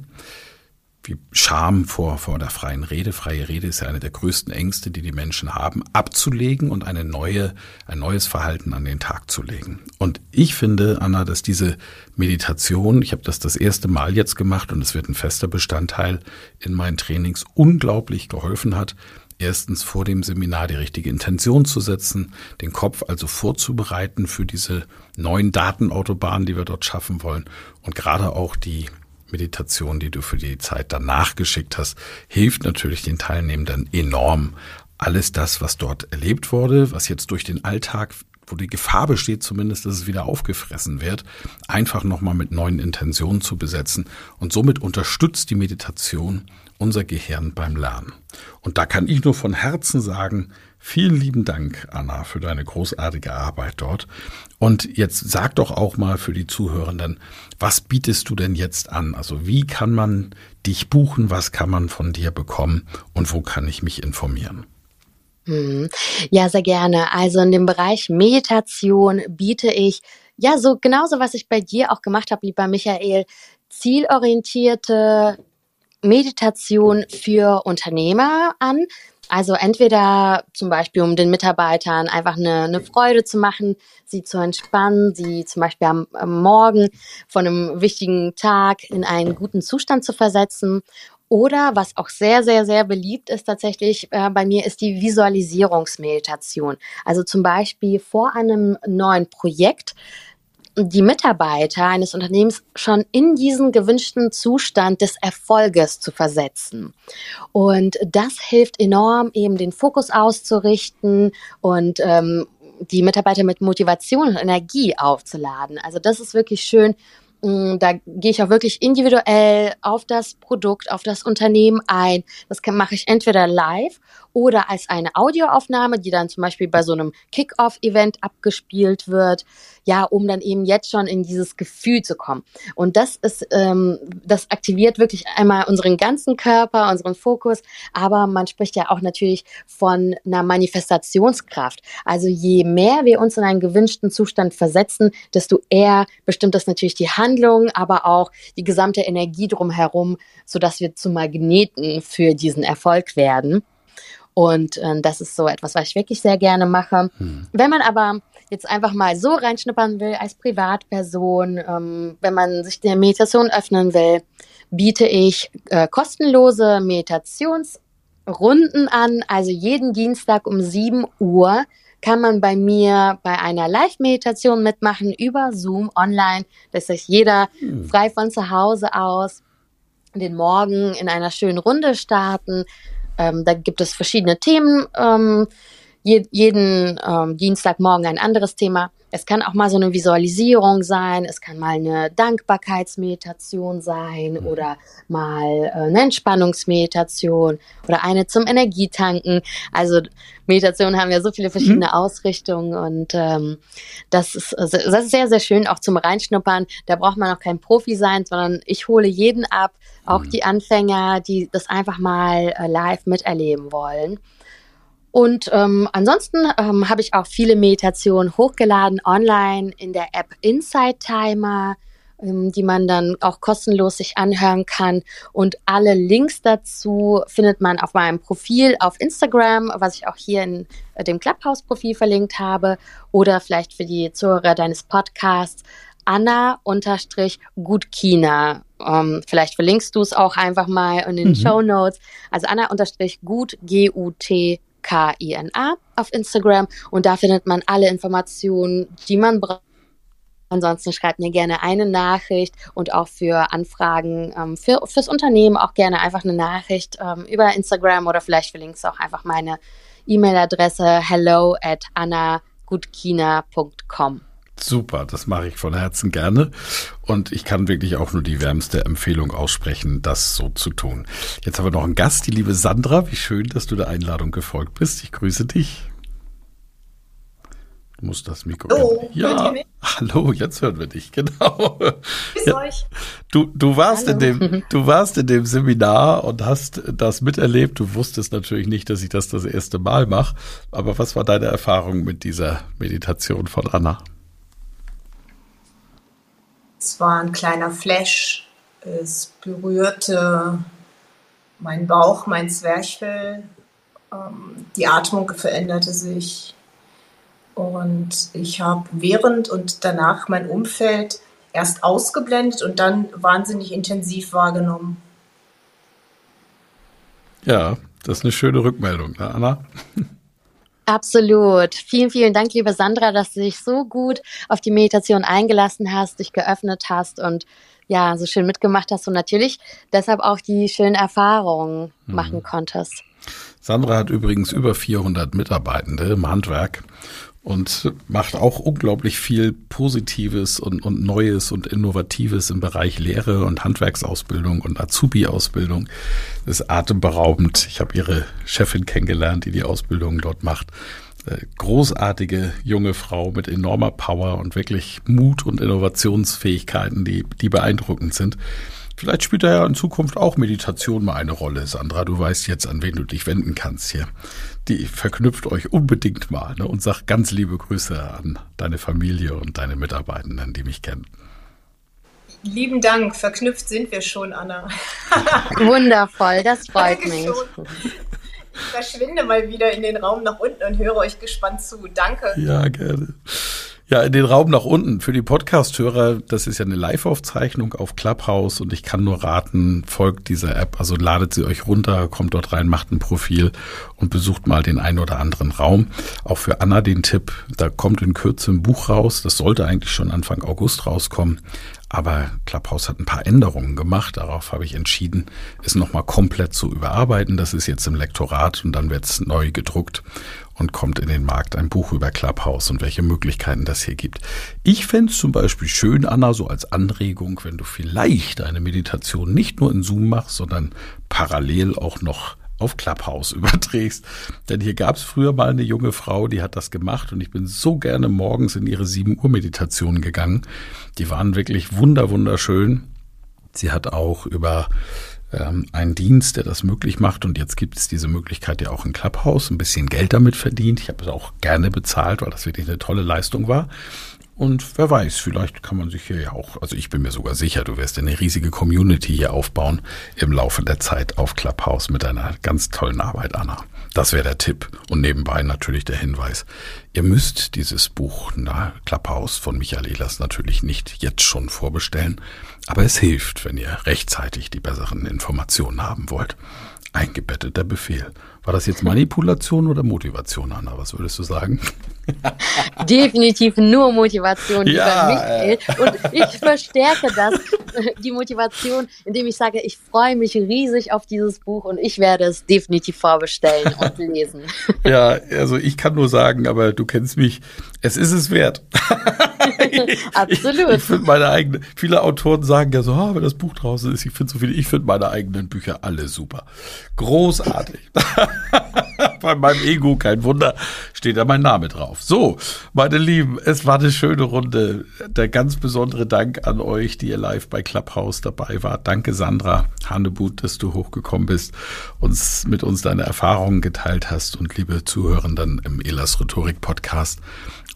wie Scham vor, vor der freien Rede. Freie Rede ist ja eine der größten Ängste, die die Menschen haben, abzulegen und eine neue, ein neues Verhalten an den Tag zu legen. Und ich finde, Anna, dass diese Meditation, ich habe das das erste Mal jetzt gemacht und es wird ein fester Bestandteil in meinen Trainings, unglaublich geholfen hat, erstens vor dem Seminar die richtige Intention zu setzen, den Kopf also vorzubereiten für diese neuen Datenautobahnen, die wir dort schaffen wollen und gerade auch die Meditation, die du für die Zeit danach geschickt hast, hilft natürlich den Teilnehmenden enorm. Alles das, was dort erlebt wurde, was jetzt durch den Alltag wo die Gefahr besteht zumindest, dass es wieder aufgefressen wird, einfach nochmal mit neuen Intentionen zu besetzen. Und somit unterstützt die Meditation unser Gehirn beim Lernen. Und da kann ich nur von Herzen sagen, vielen lieben Dank, Anna, für deine großartige Arbeit dort. Und jetzt sag doch auch mal für die Zuhörenden, was bietest du denn jetzt an? Also wie kann man dich buchen? Was kann man von dir bekommen? Und wo kann ich mich informieren? Hm. Ja, sehr gerne. Also in dem Bereich Meditation biete ich ja so genauso, was ich bei dir auch gemacht habe, wie bei Michael, zielorientierte Meditation für Unternehmer an. Also entweder zum Beispiel, um den Mitarbeitern einfach eine, eine Freude zu machen, sie zu entspannen, sie zum Beispiel am, am Morgen von einem wichtigen Tag in einen guten Zustand zu versetzen. Oder was auch sehr, sehr, sehr beliebt ist tatsächlich äh, bei mir, ist die Visualisierungsmeditation. Also zum Beispiel vor einem neuen Projekt die Mitarbeiter eines Unternehmens schon in diesen gewünschten Zustand des Erfolges zu versetzen. Und das hilft enorm, eben den Fokus auszurichten und ähm, die Mitarbeiter mit Motivation und Energie aufzuladen. Also das ist wirklich schön, da gehe ich auch wirklich individuell auf das Produkt, auf das Unternehmen ein. Das mache ich entweder live oder als eine Audioaufnahme, die dann zum Beispiel bei so einem Kick-Off-Event abgespielt wird, ja, um dann eben jetzt schon in dieses Gefühl zu kommen. Und das ist, ähm, das aktiviert wirklich einmal unseren ganzen Körper, unseren Fokus, aber man spricht ja auch natürlich von einer Manifestationskraft. Also je mehr wir uns in einen gewünschten Zustand versetzen, desto eher bestimmt das natürlich die Handlung, aber auch die gesamte Energie drumherum, sodass wir zu Magneten für diesen Erfolg werden. Und äh, das ist so etwas, was ich wirklich sehr gerne mache. Hm. Wenn man aber jetzt einfach mal so reinschnuppern will als Privatperson, ähm, wenn man sich der Meditation öffnen will, biete ich äh, kostenlose Meditationsrunden an. Also jeden Dienstag um 7 Uhr kann man bei mir bei einer Live-Meditation mitmachen über Zoom online. Das heißt, jeder hm. frei von zu Hause aus den Morgen in einer schönen Runde starten ähm, da gibt es verschiedene Themen. Ähm, je, jeden ähm, Dienstagmorgen ein anderes Thema. Es kann auch mal so eine Visualisierung sein, es kann mal eine Dankbarkeitsmeditation sein mhm. oder mal äh, eine Entspannungsmeditation oder eine zum Energietanken. Also Meditationen haben ja so viele verschiedene mhm. Ausrichtungen und ähm, das, ist, das ist sehr, sehr schön auch zum Reinschnuppern. Da braucht man auch kein Profi sein, sondern ich hole jeden ab, auch mhm. die Anfänger, die das einfach mal äh, live miterleben wollen. Und ähm, ansonsten ähm, habe ich auch viele Meditationen hochgeladen online in der App Insight Timer, ähm, die man dann auch kostenlos sich anhören kann. Und alle Links dazu findet man auf meinem Profil auf Instagram, was ich auch hier in äh, dem Clubhouse-Profil verlinkt habe. Oder vielleicht für die Zuhörer deines Podcasts Anna-Gutkina. Ähm, vielleicht verlinkst du es auch einfach mal in den mhm. Show Notes. Also Anna-Gut, G-U-T K-I-N-A auf Instagram und da findet man alle Informationen, die man braucht. Ansonsten schreibt mir gerne eine Nachricht und auch für Anfragen ähm, für, fürs Unternehmen auch gerne einfach eine Nachricht ähm, über Instagram oder vielleicht verlinkst du auch einfach meine E-Mail-Adresse hello at annagutkina.com. Super, das mache ich von Herzen gerne. Und ich kann wirklich auch nur die wärmste Empfehlung aussprechen, das so zu tun. Jetzt haben wir noch einen Gast, die liebe Sandra. Wie schön, dass du der Einladung gefolgt bist. Ich grüße dich. Du musst das Mikro. Hallo, ja, hallo, jetzt hören wir dich, genau. Bis ja. euch. Du, du, warst in dem, du warst in dem Seminar und hast das miterlebt. Du wusstest natürlich nicht, dass ich das das erste Mal mache. Aber was war deine Erfahrung mit dieser Meditation von Anna? Es war ein kleiner Flash. Es berührte meinen Bauch, mein Zwerchfell. Ähm, die Atmung veränderte sich. Und ich habe während und danach mein Umfeld erst ausgeblendet und dann wahnsinnig intensiv wahrgenommen. Ja, das ist eine schöne Rückmeldung, ne, Anna? Absolut. Vielen, vielen Dank, liebe Sandra, dass du dich so gut auf die Meditation eingelassen hast, dich geöffnet hast und ja, so schön mitgemacht hast und natürlich deshalb auch die schönen Erfahrungen mhm. machen konntest. Sandra hat übrigens über 400 Mitarbeitende im Handwerk und macht auch unglaublich viel Positives und, und Neues und Innovatives im Bereich Lehre und Handwerksausbildung und Azubi-Ausbildung. Das ist atemberaubend. Ich habe ihre Chefin kennengelernt, die die Ausbildung dort macht. Äh, großartige junge Frau mit enormer Power und wirklich Mut und Innovationsfähigkeiten, die, die beeindruckend sind. Vielleicht spielt da ja in Zukunft auch Meditation mal eine Rolle, Sandra. Du weißt jetzt, an wen du dich wenden kannst hier. Die verknüpft euch unbedingt mal ne? und sag ganz liebe Grüße an deine Familie und deine Mitarbeitenden, die mich kennen. Lieben Dank, verknüpft sind wir schon, Anna. Wundervoll, das freut mich. Ich verschwinde mal wieder in den Raum nach unten und höre euch gespannt zu. Danke. Ja, gerne. Ja, in den Raum nach unten. Für die Podcast-Hörer, das ist ja eine Live-Aufzeichnung auf Clubhouse und ich kann nur raten, folgt dieser App, also ladet sie euch runter, kommt dort rein, macht ein Profil und besucht mal den einen oder anderen Raum. Auch für Anna den Tipp, da kommt in Kürze ein Buch raus, das sollte eigentlich schon Anfang August rauskommen. Aber Clubhouse hat ein paar Änderungen gemacht. Darauf habe ich entschieden, es nochmal komplett zu überarbeiten. Das ist jetzt im Lektorat und dann wird es neu gedruckt und kommt in den Markt ein Buch über Clubhouse und welche Möglichkeiten das hier gibt. Ich fände es zum Beispiel schön, Anna, so als Anregung, wenn du vielleicht eine Meditation nicht nur in Zoom machst, sondern parallel auch noch auf Clubhouse überträgst. Denn hier gab es früher mal eine junge Frau, die hat das gemacht und ich bin so gerne morgens in ihre 7 Uhr Meditationen gegangen. Die waren wirklich wunder, wunderschön. Sie hat auch über ähm, einen Dienst, der das möglich macht. Und jetzt gibt es diese Möglichkeit ja auch in Clubhouse, ein bisschen Geld damit verdient. Ich habe es auch gerne bezahlt, weil das wirklich eine tolle Leistung war. Und wer weiß, vielleicht kann man sich hier ja auch, also ich bin mir sogar sicher, du wirst eine riesige Community hier aufbauen im Laufe der Zeit auf Clubhouse mit einer ganz tollen Arbeit, Anna. Das wäre der Tipp. Und nebenbei natürlich der Hinweis. Ihr müsst dieses Buch na, Clubhouse von Michael Ehlers natürlich nicht jetzt schon vorbestellen. Aber es hilft, wenn ihr rechtzeitig die besseren Informationen haben wollt. Eingebetteter Befehl. War das jetzt Manipulation oder Motivation, Anna? Was würdest du sagen? Definitiv nur Motivation, ja, Michael. Und ich verstärke das, die Motivation, indem ich sage, ich freue mich riesig auf dieses Buch und ich werde es definitiv vorbestellen und lesen. Ja, also ich kann nur sagen, aber du kennst mich, es ist es wert. Absolut. Ich, ich finde meine eigene, viele Autoren sagen ja so, oh, wenn das Buch draußen ist, ich finde so viele, ich finde meine eigenen Bücher alle super. Großartig. Bei meinem Ego, kein Wunder, steht da mein Name drauf. So, meine Lieben, es war eine schöne Runde. Der ganz besondere Dank an euch, die ihr live bei Clubhouse dabei wart. Danke, Sandra Hannebut, dass du hochgekommen bist, uns mit uns deine Erfahrungen geteilt hast und liebe Zuhörenden im Elas Rhetorik Podcast.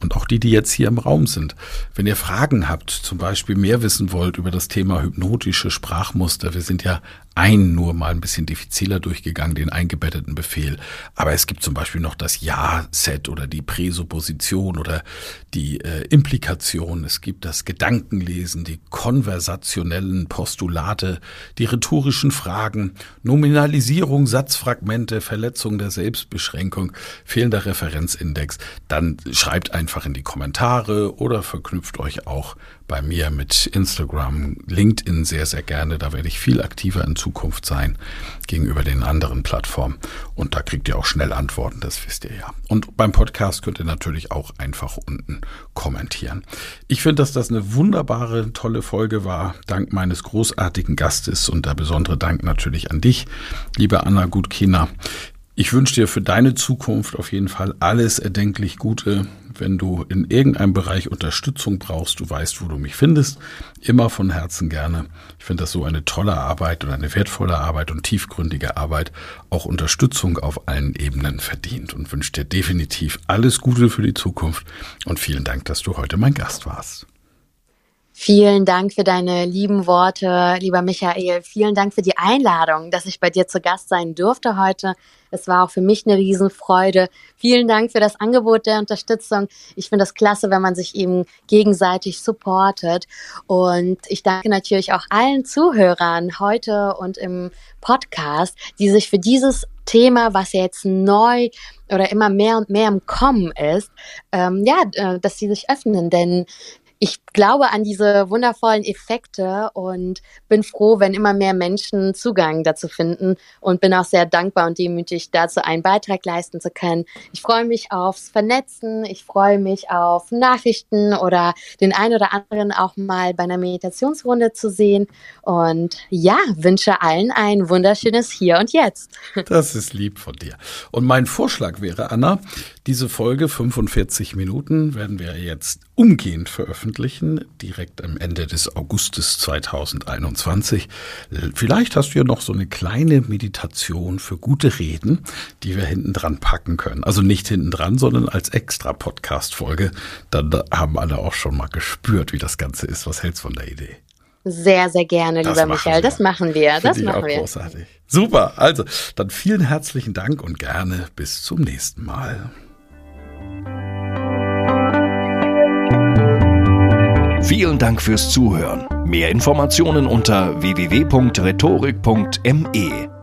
Und auch die, die jetzt hier im Raum sind. Wenn ihr Fragen habt, zum Beispiel mehr wissen wollt über das Thema hypnotische Sprachmuster, wir sind ja ein nur mal ein bisschen diffiziler durchgegangen, den eingebetteten Befehl. Aber es gibt zum Beispiel noch das Ja-Set oder die Präsupposition oder die äh, Implikation. Es gibt das Gedankenlesen, die konversationellen Postulate, die rhetorischen Fragen, Nominalisierung, Satzfragmente, Verletzung der Selbstbeschränkung, fehlender Referenzindex. Dann schreibt einfach in die Kommentare oder verknüpft euch auch bei mir mit Instagram, LinkedIn sehr, sehr gerne. Da werde ich viel aktiver in Zukunft sein gegenüber den anderen Plattformen. Und da kriegt ihr auch schnell Antworten, das wisst ihr ja. Und beim Podcast könnt ihr natürlich auch einfach unten kommentieren. Ich finde, dass das eine wunderbare, tolle Folge war, dank meines großartigen Gastes und der besondere Dank natürlich an dich, liebe Anna Gutkina. Ich wünsche dir für deine Zukunft auf jeden Fall alles erdenklich Gute. Wenn du in irgendeinem Bereich Unterstützung brauchst, du weißt, wo du mich findest. Immer von Herzen gerne. Ich finde das so eine tolle Arbeit und eine wertvolle Arbeit und tiefgründige Arbeit auch Unterstützung auf allen Ebenen verdient und wünsche dir definitiv alles Gute für die Zukunft und vielen Dank, dass du heute mein Gast warst. Vielen Dank für deine lieben Worte, lieber Michael. Vielen Dank für die Einladung, dass ich bei dir zu Gast sein durfte heute. Es war auch für mich eine Riesenfreude. Vielen Dank für das Angebot der Unterstützung. Ich finde das klasse, wenn man sich eben gegenseitig supportet. Und ich danke natürlich auch allen Zuhörern heute und im Podcast, die sich für dieses Thema, was jetzt neu oder immer mehr und mehr im Kommen ist, ähm, ja, äh, dass sie sich öffnen, denn ich glaube an diese wundervollen Effekte und bin froh, wenn immer mehr Menschen Zugang dazu finden und bin auch sehr dankbar und demütig dazu einen Beitrag leisten zu können. Ich freue mich aufs Vernetzen, ich freue mich auf Nachrichten oder den einen oder anderen auch mal bei einer Meditationsrunde zu sehen und ja, wünsche allen ein wunderschönes Hier und Jetzt. Das ist lieb von dir. Und mein Vorschlag wäre, Anna, diese Folge 45 Minuten werden wir jetzt umgehend veröffentlichen, direkt am Ende des Augustes 2021. Vielleicht hast du ja noch so eine kleine Meditation für gute Reden, die wir hinten dran packen können. Also nicht hinten dran, sondern als extra Podcast-Folge. Dann haben alle auch schon mal gespürt, wie das Ganze ist. Was hältst du von der Idee? Sehr, sehr gerne, das lieber Michael. Wir. Das machen wir. Find das machen wir. Großartig. Super. Also, dann vielen herzlichen Dank und gerne bis zum nächsten Mal. Vielen Dank fürs Zuhören. Mehr Informationen unter www.rhetorik.me.